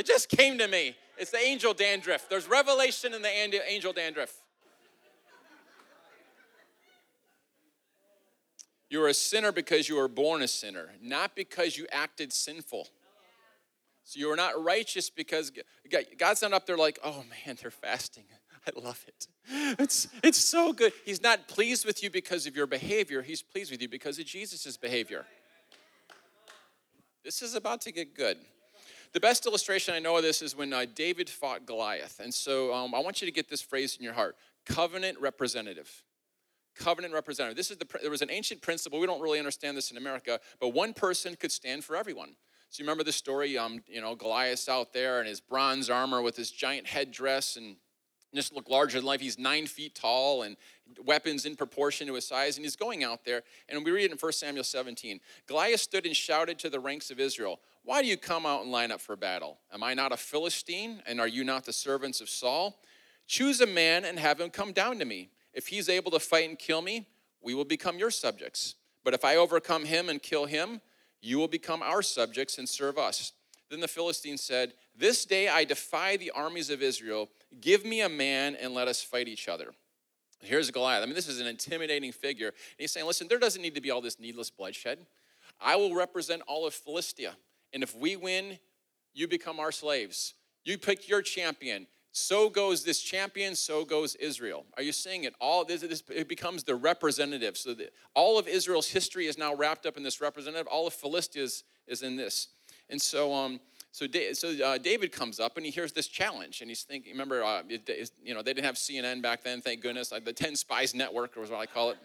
It just came to me. It's the angel dandruff. There's revelation in the angel dandruff. You are a sinner because you were born a sinner, not because you acted sinful. So you are not righteous because God's not up there like, oh man, they're fasting. I love it. It's, it's so good. He's not pleased with you because of your behavior, He's pleased with you because of Jesus' behavior. This is about to get good. The best illustration I know of this is when uh, David fought Goliath. And so um, I want you to get this phrase in your heart covenant representative. Covenant representative. This is the, there was an ancient principle. We don't really understand this in America, but one person could stand for everyone. So you remember the story, um, you know, Goliath's out there in his bronze armor with his giant headdress and just look larger than life. He's nine feet tall and weapons in proportion to his size. And he's going out there. And we read it in 1 Samuel 17. Goliath stood and shouted to the ranks of Israel, Why do you come out and line up for battle? Am I not a Philistine? And are you not the servants of Saul? Choose a man and have him come down to me. If he's able to fight and kill me, we will become your subjects. But if I overcome him and kill him, you will become our subjects and serve us. Then the Philistine said, This day I defy the armies of Israel. Give me a man and let us fight each other. Here's Goliath. I mean, this is an intimidating figure. And he's saying, Listen, there doesn't need to be all this needless bloodshed. I will represent all of Philistia. And if we win, you become our slaves. You pick your champion. So goes this champion, so goes Israel. Are you seeing it? All this, this it becomes the representative. So that all of Israel's history is now wrapped up in this representative. All of Philistia is, is in this. And so, um, so, so uh, David comes up and he hears this challenge, and he's thinking. Remember, uh, it, you know, they didn't have CNN back then. Thank goodness. the Ten Spies Network was what I call it.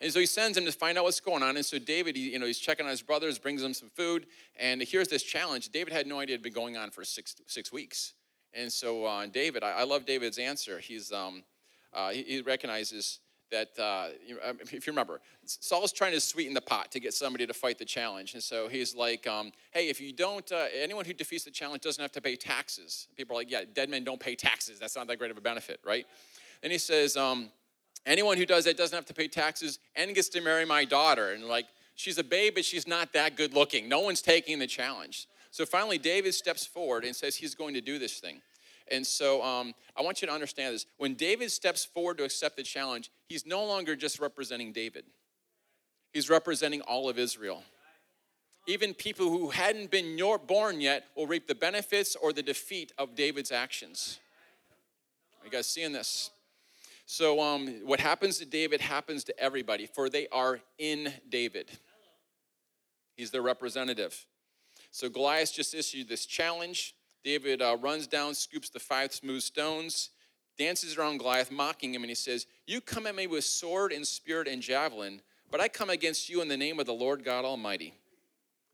And so he sends him to find out what's going on. And so David, he, you know, he's checking on his brothers, brings them some food, and here's this challenge. David had no idea it had been going on for six six weeks. And so uh, David, I, I, love David's answer. He's um, uh, he, he recognizes that uh, if you remember, Saul's trying to sweeten the pot to get somebody to fight the challenge. And so he's like, um, hey, if you don't, uh, anyone who defeats the challenge doesn't have to pay taxes. People are like, yeah, dead men don't pay taxes. That's not that great of a benefit, right? And he says, um, anyone who does that doesn't have to pay taxes and gets to marry my daughter. And like, she's a babe, but she's not that good looking. No one's taking the challenge. So finally, David steps forward and says he's going to do this thing. And so um, I want you to understand this. When David steps forward to accept the challenge, he's no longer just representing David, he's representing all of Israel. Even people who hadn't been born yet will reap the benefits or the defeat of David's actions. Are you guys seeing this? So, um, what happens to David happens to everybody, for they are in David. He's their representative. So, Goliath just issued this challenge. David uh, runs down, scoops the five smooth stones, dances around Goliath, mocking him, and he says, You come at me with sword and spear and javelin, but I come against you in the name of the Lord God Almighty,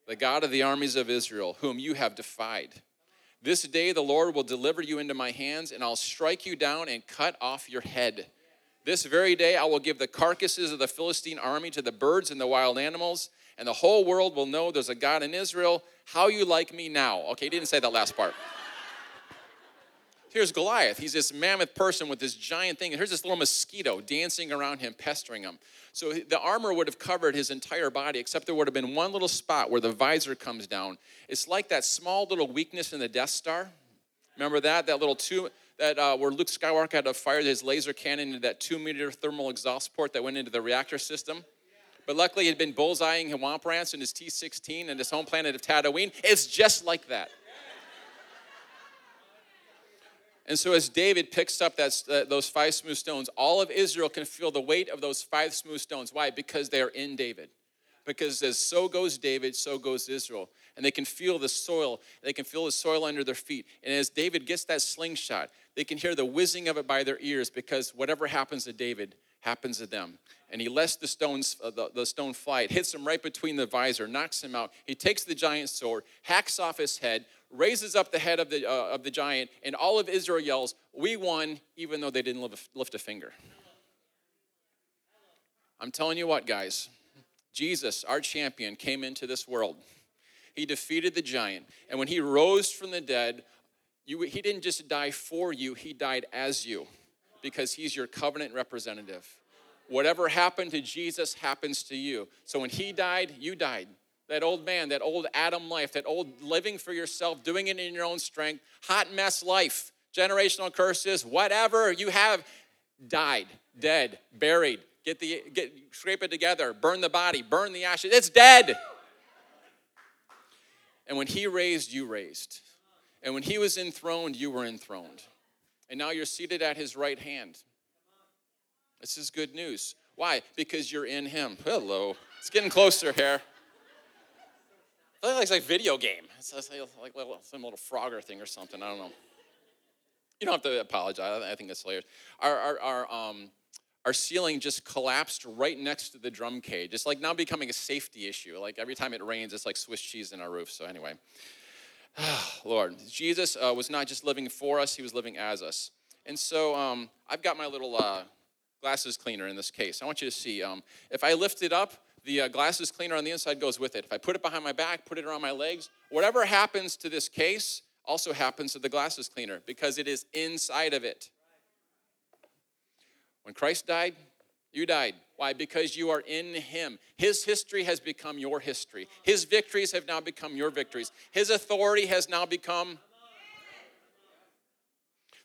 the God of the armies of Israel, whom you have defied. This day the Lord will deliver you into my hands, and I'll strike you down and cut off your head. This very day I will give the carcasses of the Philistine army to the birds and the wild animals, and the whole world will know there's a God in Israel. How you like me now? Okay, he didn't say that last part. Here's Goliath. He's this mammoth person with this giant thing. And here's this little mosquito dancing around him, pestering him. So the armor would have covered his entire body, except there would have been one little spot where the visor comes down. It's like that small little weakness in the Death Star. Remember that? That little two, that uh, where Luke Skywalker had to fire his laser cannon into that two meter thermal exhaust port that went into the reactor system. But luckily, he'd been bullseyeing Womp Rats in his T 16 and his home planet of Tatooine. It's just like that. And so, as David picks up that, uh, those five smooth stones, all of Israel can feel the weight of those five smooth stones. Why? Because they are in David. Because as so goes David, so goes Israel. And they can feel the soil, they can feel the soil under their feet. And as David gets that slingshot, they can hear the whizzing of it by their ears because whatever happens to David happens to them. And he lets the, stones, uh, the, the stone fly. It hits him right between the visor, knocks him out. He takes the giant sword, hacks off his head, raises up the head of the, uh, of the giant, and all of Israel yells, We won, even though they didn't lift a finger. I'm telling you what, guys, Jesus, our champion, came into this world. He defeated the giant. And when he rose from the dead, you, he didn't just die for you, he died as you because he's your covenant representative. Whatever happened to Jesus happens to you. So when he died, you died. That old man, that old Adam life, that old living for yourself, doing it in your own strength, hot mess life, generational curses, whatever you have, died, dead, buried. Get the get scrape it together, burn the body, burn the ashes. It's dead. And when he raised, you raised. And when he was enthroned, you were enthroned. And now you're seated at his right hand. This is good news. Why? Because you're in him. Hello. It's getting closer here. I like it's like video game. It's like some little Frogger thing or something. I don't know. You don't have to apologize. I think it's hilarious. Our, our, our, um, our ceiling just collapsed right next to the drum cage. It's like now becoming a safety issue. Like every time it rains, it's like Swiss cheese in our roof. So, anyway, Lord, Jesus uh, was not just living for us, he was living as us. And so um, I've got my little uh, glasses cleaner in this case. I want you to see. Um, if I lift it up, the uh, glasses cleaner on the inside goes with it. If I put it behind my back, put it around my legs, whatever happens to this case also happens to the glasses cleaner because it is inside of it. When Christ died, you died. Why? Because you are in Him. His history has become your history. His victories have now become your victories. His authority has now become.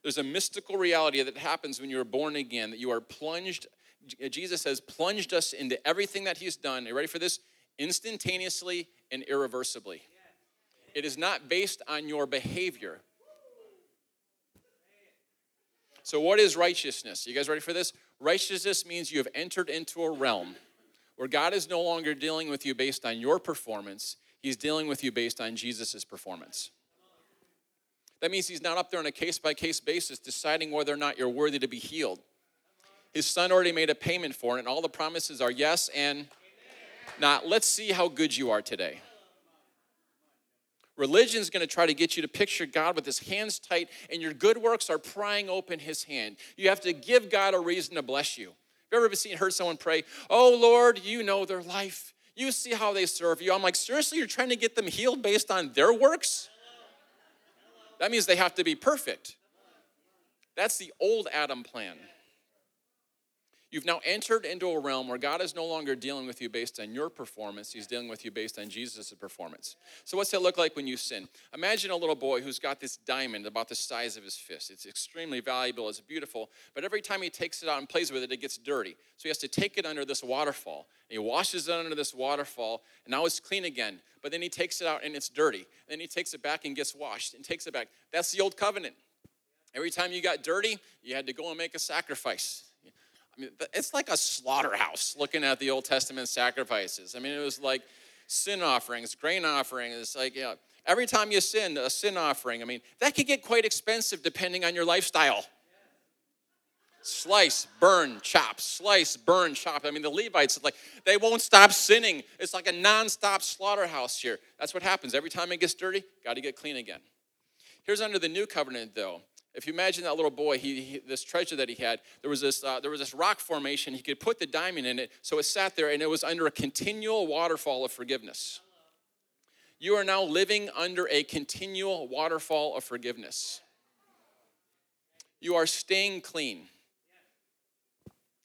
There's a mystical reality that happens when you are born again, that you are plunged. Jesus has plunged us into everything that He's done. Are you ready for this? Instantaneously and irreversibly. It is not based on your behavior, so, what is righteousness? You guys ready for this? Righteousness means you have entered into a realm where God is no longer dealing with you based on your performance, He's dealing with you based on Jesus' performance. That means He's not up there on a case by case basis deciding whether or not you're worthy to be healed. His Son already made a payment for it, and all the promises are yes and not. Let's see how good you are today. Religion is going to try to get you to picture God with his hands tight, and your good works are prying open his hand. You have to give God a reason to bless you. Have you ever seen heard someone pray, Oh Lord, you know their life. You see how they serve you. I'm like, seriously, you're trying to get them healed based on their works? That means they have to be perfect. That's the old Adam plan. You've now entered into a realm where God is no longer dealing with you based on your performance, He's dealing with you based on Jesus' performance. So, what's that look like when you sin? Imagine a little boy who's got this diamond about the size of his fist. It's extremely valuable, it's beautiful, but every time he takes it out and plays with it, it gets dirty. So, he has to take it under this waterfall. And he washes it under this waterfall, and now it's clean again. But then he takes it out and it's dirty. Then he takes it back and gets washed and takes it back. That's the old covenant. Every time you got dirty, you had to go and make a sacrifice. I mean, it's like a slaughterhouse looking at the Old Testament sacrifices. I mean, it was like sin offerings, grain offerings. It's like, you know, every time you sin, a sin offering. I mean, that could get quite expensive depending on your lifestyle. Slice, burn, chop, slice, burn, chop. I mean, the Levites, like, they won't stop sinning. It's like a nonstop slaughterhouse here. That's what happens. Every time it gets dirty, got to get clean again. Here's under the new covenant, though. If you imagine that little boy, he, he this treasure that he had, there was this uh, there was this rock formation. He could put the diamond in it, so it sat there, and it was under a continual waterfall of forgiveness. You are now living under a continual waterfall of forgiveness. You are staying clean.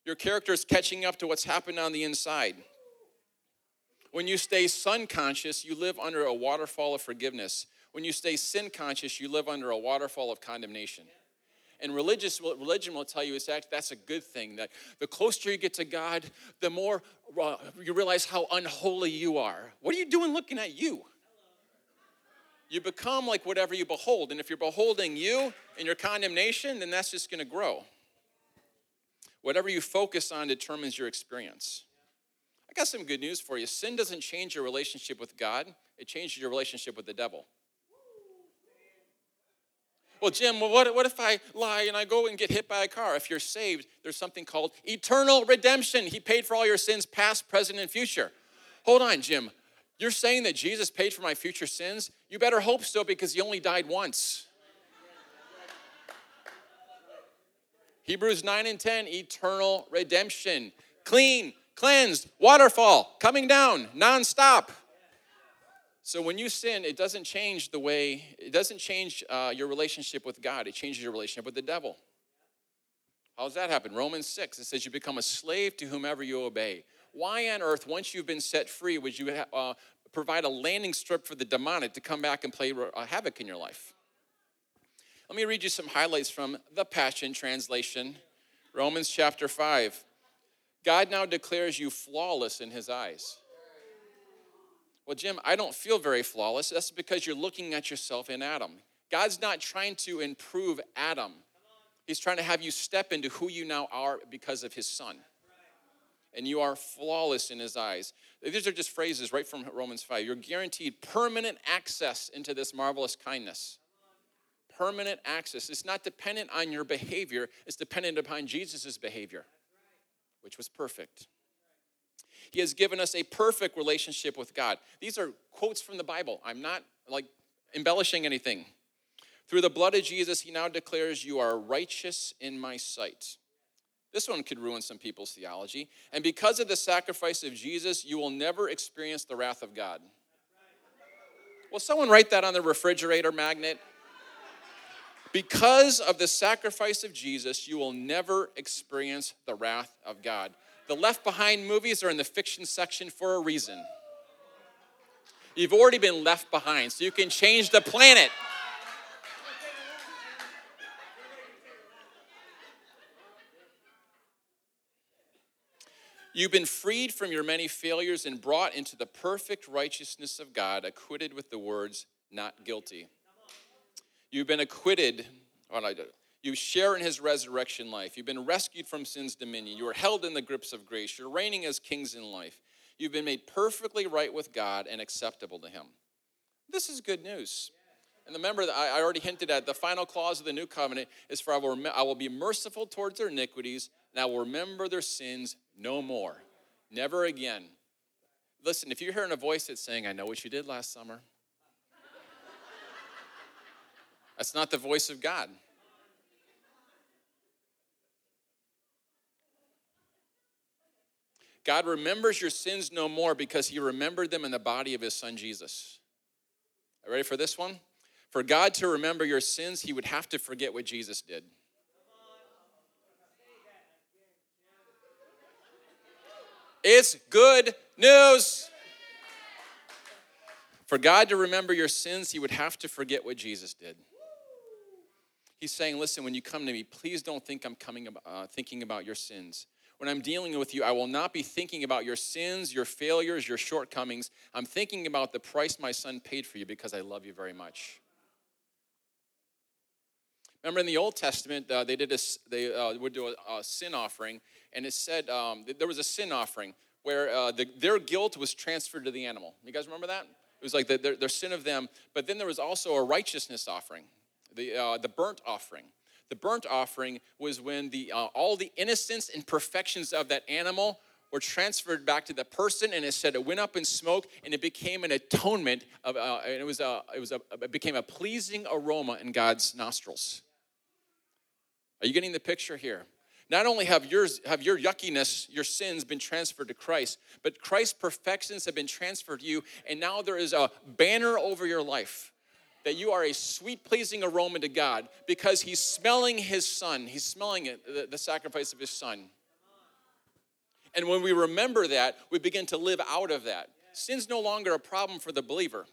Your character is catching up to what's happened on the inside. When you stay son conscious, you live under a waterfall of forgiveness. When you stay sin conscious, you live under a waterfall of condemnation. And religious religion will tell you it's that that's a good thing. That the closer you get to God, the more uh, you realize how unholy you are. What are you doing looking at you? You become like whatever you behold. And if you're beholding you and your condemnation, then that's just going to grow. Whatever you focus on determines your experience. I got some good news for you. Sin doesn't change your relationship with God, it changes your relationship with the devil. Well, Jim, what, what if I lie and I go and get hit by a car? If you're saved, there's something called eternal redemption. He paid for all your sins, past, present, and future. Hold on, Jim. You're saying that Jesus paid for my future sins? You better hope so because he only died once. Hebrews 9 and 10, eternal redemption. Clean, cleansed, waterfall, coming down, nonstop. So when you sin, it doesn't change the way, it doesn't change uh, your relationship with God, it changes your relationship with the devil. How does that happen? Romans 6, it says you become a slave to whomever you obey. Why on earth, once you've been set free, would you uh, provide a landing strip for the demonic to come back and play uh, havoc in your life. Let me read you some highlights from the Passion Translation, Romans chapter 5. God now declares you flawless in his eyes. Well, Jim, I don't feel very flawless. That's because you're looking at yourself in Adam. God's not trying to improve Adam, He's trying to have you step into who you now are because of His Son. And you are flawless in His eyes. These are just phrases right from Romans 5. You're guaranteed permanent access into this marvelous kindness. Permanent access. It's not dependent on your behavior, it's dependent upon Jesus' behavior, which was perfect. He has given us a perfect relationship with God. These are quotes from the Bible. I'm not like embellishing anything. Through the blood of Jesus, he now declares, You are righteous in my sight. This one could ruin some people's theology. And because of the sacrifice of Jesus, you will never experience the wrath of God. Will someone write that on the refrigerator magnet? Because of the sacrifice of Jesus, you will never experience the wrath of God. The Left Behind movies are in the fiction section for a reason. You've already been left behind, so you can change the planet. You've been freed from your many failures and brought into the perfect righteousness of God, acquitted with the words, not guilty. You've been acquitted, you share in his resurrection life. You've been rescued from sin's dominion. You are held in the grips of grace. You're reigning as kings in life. You've been made perfectly right with God and acceptable to him. This is good news. And remember, that I already hinted at the final clause of the new covenant is for I will, I will be merciful towards their iniquities, and I will remember their sins no more. Never again. Listen, if you're hearing a voice that's saying, I know what you did last summer, that's not the voice of God. God remembers your sins no more because he remembered them in the body of his son Jesus. Are ready for this one? For God to remember your sins, he would have to forget what Jesus did. It's good news. For God to remember your sins, he would have to forget what Jesus did. He's saying, listen, when you come to me, please don't think I'm coming uh, thinking about your sins. When I'm dealing with you, I will not be thinking about your sins, your failures, your shortcomings. I'm thinking about the price my son paid for you because I love you very much. Remember in the Old Testament, uh, they did a, they uh, would do a, a sin offering, and it said um, there was a sin offering where uh, the, their guilt was transferred to the animal. You guys remember that? It was like the, their, their, sin of them. But then there was also a righteousness offering, the, uh, the burnt offering. The burnt offering was when the, uh, all the innocence and perfections of that animal were transferred back to the person, and it said it went up in smoke, and it became an atonement of, uh, and it was a, it was a, it became a pleasing aroma in God's nostrils. Are you getting the picture here? Not only have yours have your yuckiness, your sins been transferred to Christ, but Christ's perfections have been transferred to you, and now there is a banner over your life that you are a sweet pleasing aroma to God because he's smelling his son. He's smelling it, the, the sacrifice of his son. And when we remember that, we begin to live out of that. Sin's no longer a problem for the believer.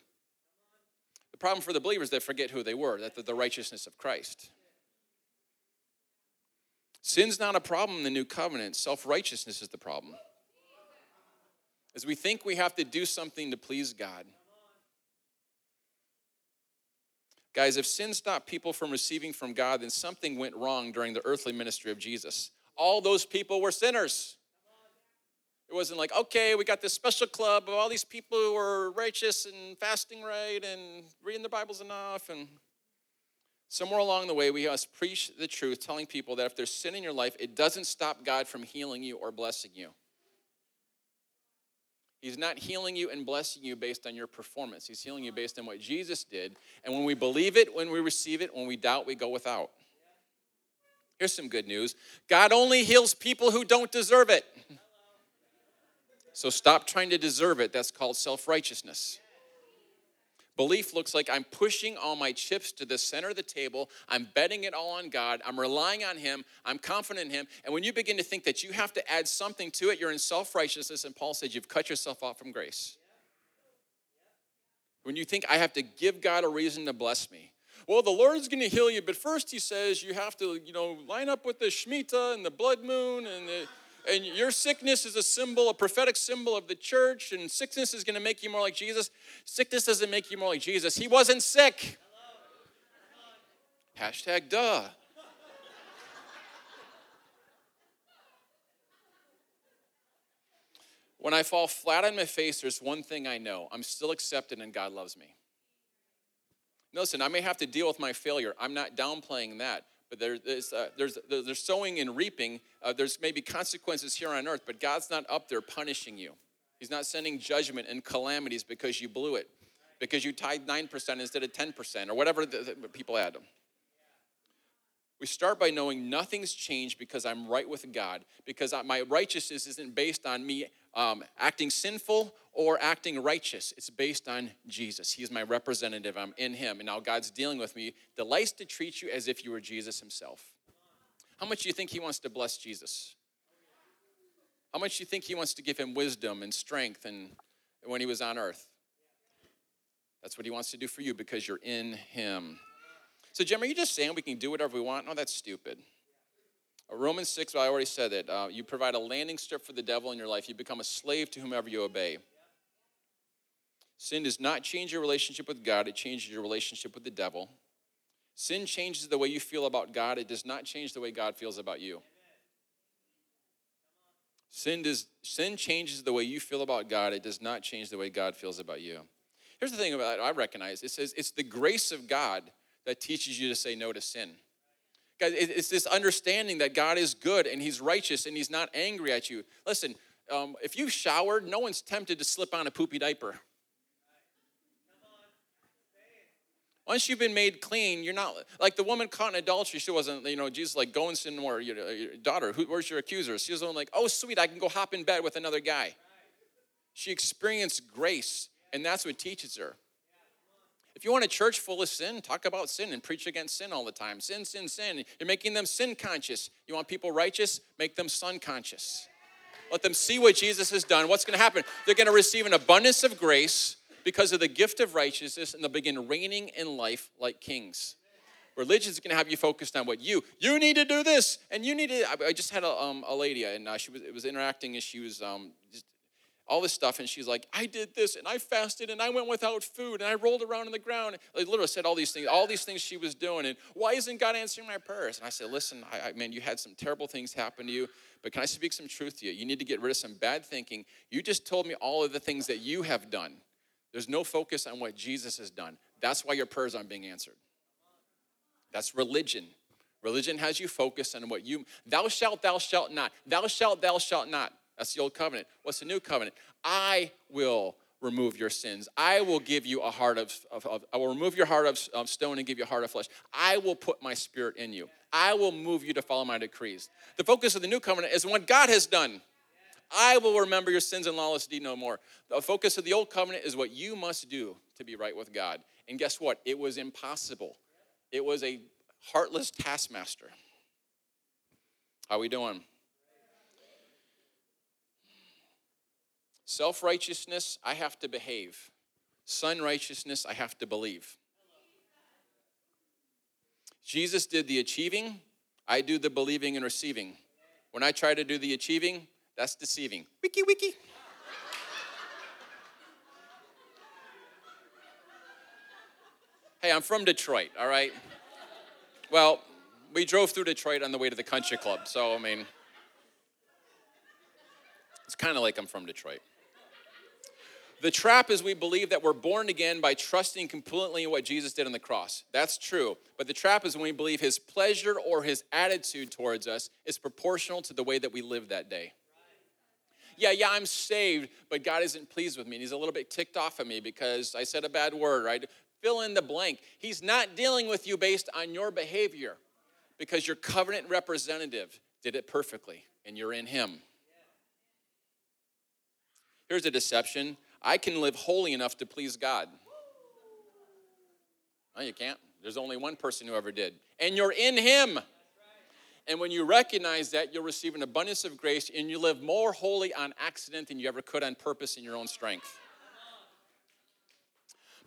The problem for the believers, is they forget who they were, that the righteousness of Christ. Sin's not a problem in the new covenant, self righteousness is the problem. As we think we have to do something to please God. Guys, if sin stopped people from receiving from God, then something went wrong during the earthly ministry of Jesus. All those people were sinners. It wasn't like, okay, we got this special club of all these people who are righteous and fasting right and reading their Bibles enough and Somewhere along the way, we must preach the truth, telling people that if there's sin in your life, it doesn't stop God from healing you or blessing you. He's not healing you and blessing you based on your performance. He's healing you based on what Jesus did. And when we believe it, when we receive it, when we doubt, we go without. Here's some good news God only heals people who don't deserve it. So stop trying to deserve it. That's called self righteousness. Belief looks like I'm pushing all my chips to the center of the table. I'm betting it all on God. I'm relying on Him. I'm confident in Him. And when you begin to think that you have to add something to it, you're in self righteousness. And Paul says you've cut yourself off from grace. When you think I have to give God a reason to bless me. Well, the Lord's going to heal you, but first he says you have to, you know, line up with the Shemitah and the blood moon and the, and your sickness is a symbol, a prophetic symbol of the church, and sickness is going to make you more like Jesus. Sickness doesn't make you more like Jesus. He wasn't sick. Hashtag duh. When I fall flat on my face, there's one thing I know I'm still accepted and God loves me. Listen, I may have to deal with my failure. I'm not downplaying that. But there, there's, uh, there's, there's sowing and reaping. Uh, there's maybe consequences here on earth, but God's not up there punishing you. He's not sending judgment and calamities because you blew it, because you tied 9% instead of 10%, or whatever the, the people add them. We start by knowing nothing's changed because I'm right with God, because my righteousness isn't based on me um, acting sinful or acting righteous. It's based on Jesus. He's my representative. I'm in Him. And now God's dealing with me, delights to treat you as if you were Jesus Himself. How much do you think He wants to bless Jesus? How much do you think He wants to give him wisdom and strength and when He was on earth? That's what He wants to do for you because you're in Him. So, Jim, are you just saying we can do whatever we want? No, that's stupid. Uh, Romans 6, well, I already said it. Uh, you provide a landing strip for the devil in your life. You become a slave to whomever you obey. Sin does not change your relationship with God, it changes your relationship with the devil. Sin changes the way you feel about God, it does not change the way God feels about you. Sin, does, sin changes the way you feel about God, it does not change the way God feels about you. Here's the thing about it I recognize it says it's the grace of God that teaches you to say no to sin. Guys, it's this understanding that God is good and He's righteous and He's not angry at you. Listen, um, if you showered, no one's tempted to slip on a poopy diaper. Once you've been made clean, you're not like the woman caught in adultery. She wasn't, you know, Jesus like going sin more. Your, your daughter, who, where's your accuser? She was like, oh sweet, I can go hop in bed with another guy. She experienced grace, and that's what teaches her. If you want a church full of sin, talk about sin and preach against sin all the time. Sin, sin, sin. You're making them sin conscious. You want people righteous? Make them son conscious. Let them see what Jesus has done. What's going to happen? They're going to receive an abundance of grace because of the gift of righteousness and they'll begin reigning in life like kings. Religion is going to have you focused on what you you need to do this and you need to. I just had a, um, a lady and uh, she was it was interacting and she was um, just all this stuff. And she's like, I did this and I fasted and I went without food and I rolled around in the ground. I literally said all these things, all these things she was doing. And why isn't God answering my prayers? And I said, Listen, I, I man, you had some terrible things happen to you, but can I speak some truth to you? You need to get rid of some bad thinking. You just told me all of the things that you have done. There's no focus on what Jesus has done. That's why your prayers aren't being answered. That's religion. Religion has you focused on what you, thou shalt, thou shalt not. Thou shalt, thou shalt not. That's the old covenant. What's the new covenant? I will remove your sins. I will give you a heart of, of, of I will remove your heart of, of, stone and give you a heart of flesh. I will put my spirit in you. I will move you to follow my decrees. The focus of the new covenant is what God has done. I will remember your sins and lawless deed no more. The focus of the old covenant is what you must do to be right with God. And guess what? It was impossible. It was a heartless taskmaster. How are we doing? Self righteousness, I have to behave. Son righteousness, I have to believe. Jesus did the achieving, I do the believing and receiving. When I try to do the achieving, that's deceiving. Wiki, wiki. hey, I'm from Detroit, all right? Well, we drove through Detroit on the way to the country club, so I mean, it's kind of like I'm from Detroit. The trap is we believe that we're born again by trusting completely in what Jesus did on the cross. That's true. But the trap is when we believe his pleasure or his attitude towards us is proportional to the way that we live that day. Yeah, yeah, I'm saved, but God isn't pleased with me. And he's a little bit ticked off at me because I said a bad word, right? Fill in the blank. He's not dealing with you based on your behavior because your covenant representative did it perfectly and you're in him. Here's a deception I can live holy enough to please God. No, you can't. There's only one person who ever did. And you're in Him. And when you recognize that, you'll receive an abundance of grace and you live more holy on accident than you ever could on purpose in your own strength.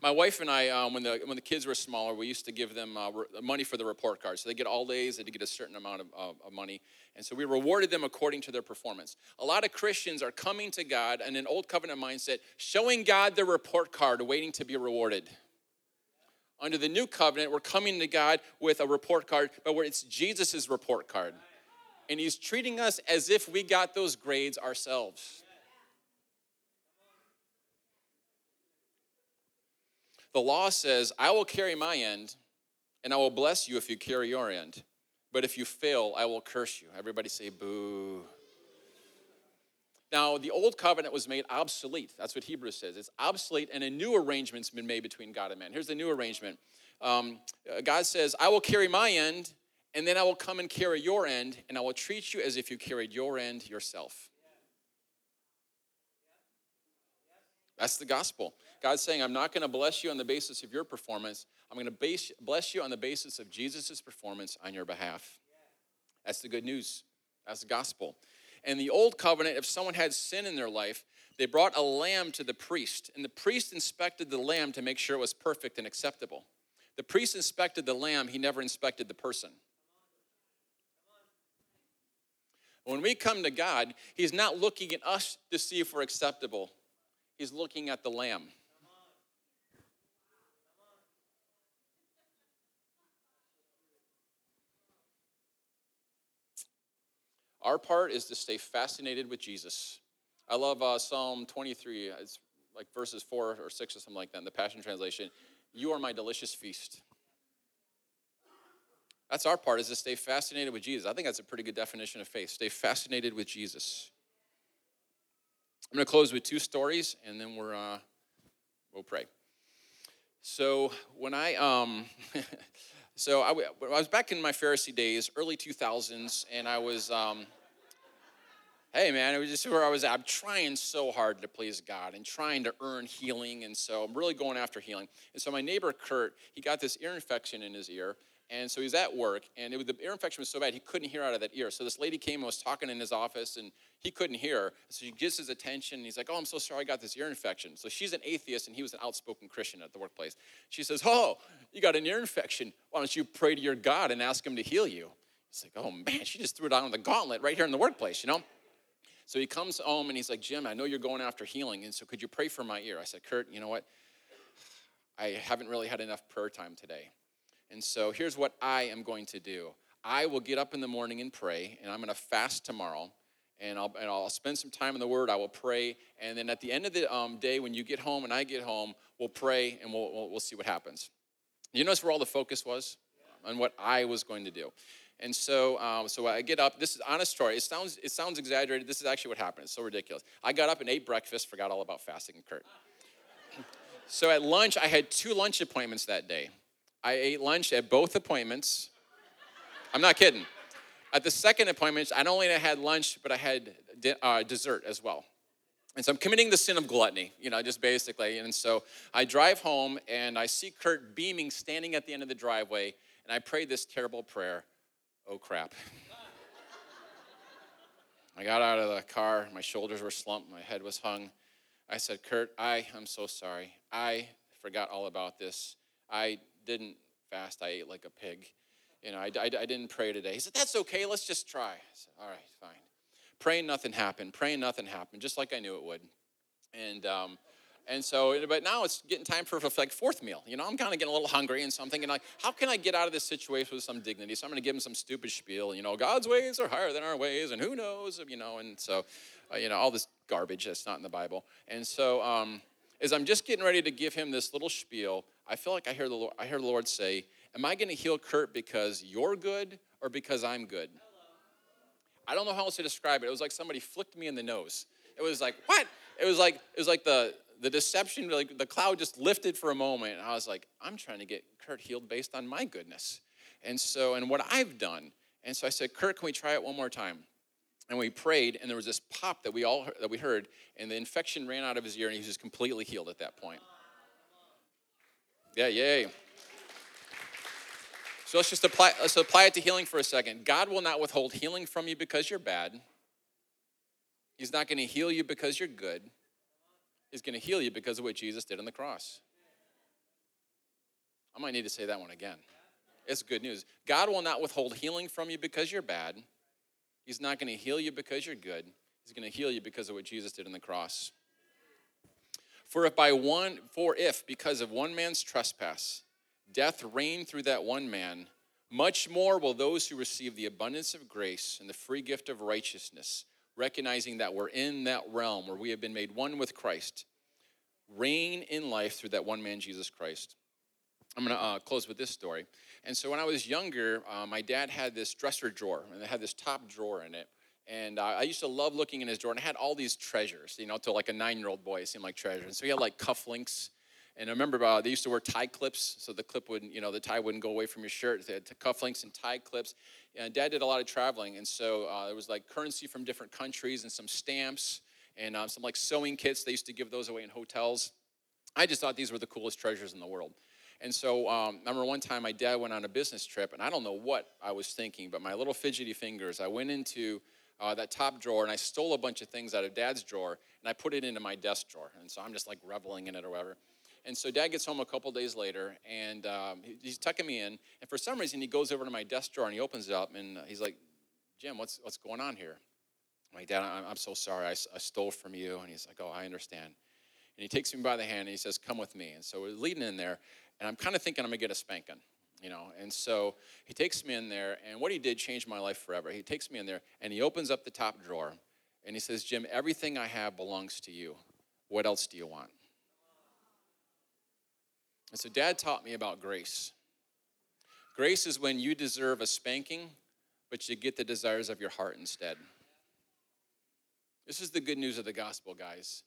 My wife and I, um, when the when the kids were smaller, we used to give them uh, money for the report card. So they get all A's, they get a certain amount of, of, of money, and so we rewarded them according to their performance. A lot of Christians are coming to God in an old covenant mindset, showing God their report card, waiting to be rewarded. Under the new covenant, we're coming to God with a report card, but where it's Jesus' report card. And he's treating us as if we got those grades ourselves. The law says, I will carry my end, and I will bless you if you carry your end. But if you fail, I will curse you. Everybody say, boo. Now, the old covenant was made obsolete. That's what Hebrews says. It's obsolete, and a new arrangement's been made between God and man. Here's the new arrangement um, uh, God says, I will carry my end, and then I will come and carry your end, and I will treat you as if you carried your end yourself. That's the gospel. God's saying, I'm not going to bless you on the basis of your performance. I'm going to bless you on the basis of Jesus' performance on your behalf. That's the good news. That's the gospel. And the old covenant, if someone had sin in their life, they brought a lamb to the priest, and the priest inspected the lamb to make sure it was perfect and acceptable. The priest inspected the lamb, he never inspected the person. When we come to God, He's not looking at us to see if we're acceptable, He's looking at the lamb. Our part is to stay fascinated with Jesus. I love uh, Psalm 23. It's like verses 4 or 6 or something like that in the Passion Translation. You are my delicious feast. That's our part, is to stay fascinated with Jesus. I think that's a pretty good definition of faith. Stay fascinated with Jesus. I'm going to close with two stories, and then we're uh, we'll pray. So when I um, so I, I, was back in my Pharisee days, early 2000s, and I was um, hey man, it was just where I was at. I'm trying so hard to please God and trying to earn healing, and so I'm really going after healing. And so my neighbor Kurt, he got this ear infection in his ear, and so he was at work, and was, the ear infection was so bad he couldn't hear out of that ear. So this lady came and was talking in his office, and he couldn't hear. So she gets his attention, and he's like, "Oh, I'm so sorry, I got this ear infection." So she's an atheist, and he was an outspoken Christian at the workplace. She says, "Oh, you got an ear infection. Why don't you pray to your God and ask Him to heal you?" He's like, "Oh man, she just threw it on the gauntlet right here in the workplace, you know." So he comes home and he's like, Jim, I know you're going after healing, and so could you pray for my ear? I said, Kurt, you know what? I haven't really had enough prayer time today. And so here's what I am going to do I will get up in the morning and pray, and I'm going to fast tomorrow. And I'll, and I'll spend some time in the Word. I will pray. And then at the end of the um, day, when you get home and I get home, we'll pray and we'll, we'll, we'll see what happens. You notice where all the focus was? On what I was going to do. And so, um, so I get up. This is honest story. It sounds, it sounds exaggerated. This is actually what happened. It's so ridiculous. I got up and ate breakfast. Forgot all about fasting and Kurt. so at lunch, I had two lunch appointments that day. I ate lunch at both appointments. I'm not kidding. At the second appointment, I not only had lunch, but I had uh, dessert as well. And so I'm committing the sin of gluttony, you know, just basically. And so I drive home and I see Kurt beaming, standing at the end of the driveway, and I pray this terrible prayer oh crap. I got out of the car, my shoulders were slumped, my head was hung. I said, Kurt, I am so sorry. I forgot all about this. I didn't fast, I ate like a pig. You know, I, I, I didn't pray today. He said, That's okay, let's just try. I said, All right, fine. Praying nothing happened, praying nothing happened, just like I knew it would. And um, and so, but now it's getting time for like fourth meal. You know, I'm kind of getting a little hungry, and so I'm thinking like, how can I get out of this situation with some dignity? So I'm going to give him some stupid spiel. You know, God's ways are higher than our ways, and who knows? You know, and so, uh, you know, all this garbage that's not in the Bible. And so, um, as I'm just getting ready to give him this little spiel, I feel like I hear the Lord, I hear the Lord say, "Am I going to heal Kurt because you're good or because I'm good?" I don't know how else to describe it. It was like somebody flicked me in the nose. It was like, what? It was like it was like the the deception, like the cloud just lifted for a moment. And I was like, I'm trying to get Kurt healed based on my goodness. And so, and what I've done. And so I said, Kurt, can we try it one more time? And we prayed, and there was this pop that we all that we heard, and the infection ran out of his ear, and he was just completely healed at that point. Yeah, yay. So let's just apply, let's apply it to healing for a second. God will not withhold healing from you because you're bad. He's not going to heal you because you're good is going to heal you because of what Jesus did on the cross. I might need to say that one again. It's good news. God will not withhold healing from you because you're bad. He's not going to heal you because you're good. He's going to heal you because of what Jesus did on the cross. For if by one for if because of one man's trespass death reigned through that one man, much more will those who receive the abundance of grace and the free gift of righteousness, recognizing that we're in that realm where we have been made one with Christ, reign in life through that one man Jesus Christ. I'm going to uh, close with this story. And so when I was younger, uh, my dad had this dresser drawer, and it had this top drawer in it. And uh, I used to love looking in his drawer, and it had all these treasures. You know, to like a nine-year-old boy, it seemed like treasures. And so he had like cufflinks, and I remember uh, they used to wear tie clips, so the clip wouldn't, you know, the tie wouldn't go away from your shirt. They had cufflinks and tie clips. And Dad did a lot of traveling, and so uh, there was like currency from different countries and some stamps and uh, some like sewing kits. They used to give those away in hotels. I just thought these were the coolest treasures in the world. And so um, remember one time my dad went on a business trip, and I don't know what I was thinking, but my little fidgety fingers, I went into uh, that top drawer and I stole a bunch of things out of dad's drawer and I put it into my desk drawer. And so I'm just like reveling in it or whatever. And so dad gets home a couple days later and um, he's tucking me in. And for some reason, he goes over to my desk drawer and he opens it up and he's like, Jim, what's, what's going on here? I'm like, Dad, I'm, I'm so sorry. I, I stole from you. And he's like, Oh, I understand. And he takes me by the hand and he says, Come with me. And so we're leading in there and I'm kind of thinking I'm gonna get a spanking, you know. And so he takes me in there, and what he did changed my life forever. He takes me in there and he opens up the top drawer and he says, Jim, everything I have belongs to you. What else do you want? And so dad taught me about grace. Grace is when you deserve a spanking, but you get the desires of your heart instead. This is the good news of the gospel, guys.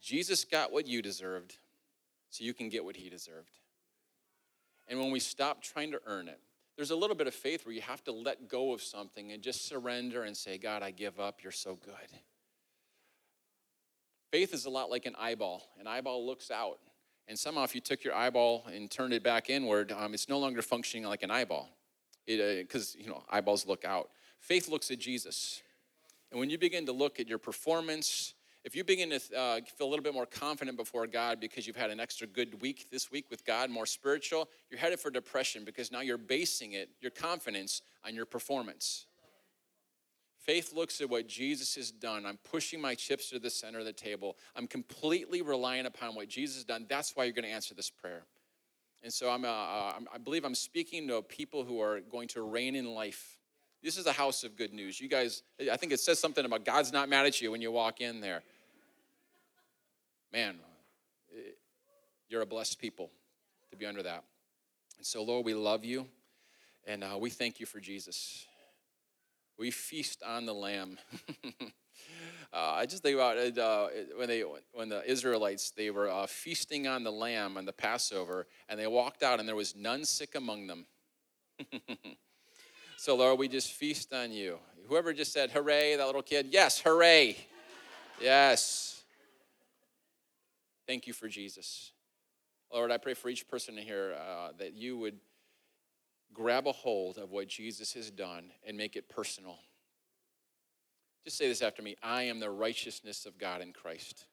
Jesus got what you deserved, so you can get what he deserved. And when we stop trying to earn it, there's a little bit of faith where you have to let go of something and just surrender and say, God, I give up. You're so good. Faith is a lot like an eyeball. An eyeball looks out. And somehow, if you took your eyeball and turned it back inward, um, it's no longer functioning like an eyeball. Because, uh, you know, eyeballs look out. Faith looks at Jesus. And when you begin to look at your performance, if you begin to uh, feel a little bit more confident before God because you've had an extra good week this week with God, more spiritual, you're headed for depression because now you're basing it, your confidence, on your performance. Faith looks at what Jesus has done. I'm pushing my chips to the center of the table. I'm completely relying upon what Jesus has done. That's why you're going to answer this prayer. And so I'm, uh, uh I believe I'm speaking to people who are going to reign in life. This is a house of good news. You guys, I think it says something about God's not mad at you when you walk in there man, you're a blessed people to be under that. And so, Lord, we love you and uh, we thank you for Jesus. We feast on the Lamb. uh, I just think about it uh, when they when the Israelites they were uh, feasting on the Lamb on the Passover, and they walked out, and there was none sick among them. so, Lord, we just feast on you. Whoever just said "Hooray!" That little kid, yes, hooray, yes. Thank you for Jesus. Lord, I pray for each person here uh, that you would grab a hold of what Jesus has done and make it personal. Just say this after me I am the righteousness of God in Christ.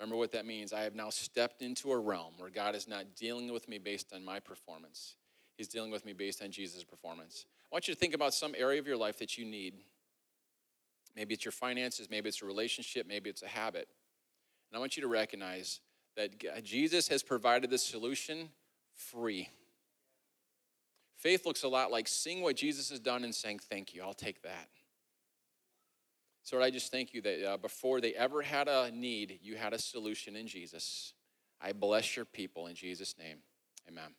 Remember what that means. I have now stepped into a realm where God is not dealing with me based on my performance, He's dealing with me based on Jesus' performance. I want you to think about some area of your life that you need Maybe it's your finances, maybe it's a relationship, maybe it's a habit. And I want you to recognize that Jesus has provided the solution free. Faith looks a lot like seeing what Jesus has done and saying, Thank you, I'll take that. So, Lord, I just thank you that uh, before they ever had a need, you had a solution in Jesus. I bless your people in Jesus' name. Amen.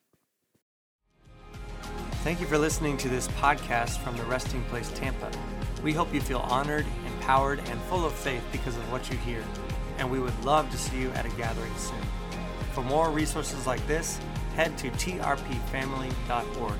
Thank you for listening to this podcast from the Resting Place Tampa. We hope you feel honored, empowered, and full of faith because of what you hear, and we would love to see you at a gathering soon. For more resources like this, head to trpfamily.org.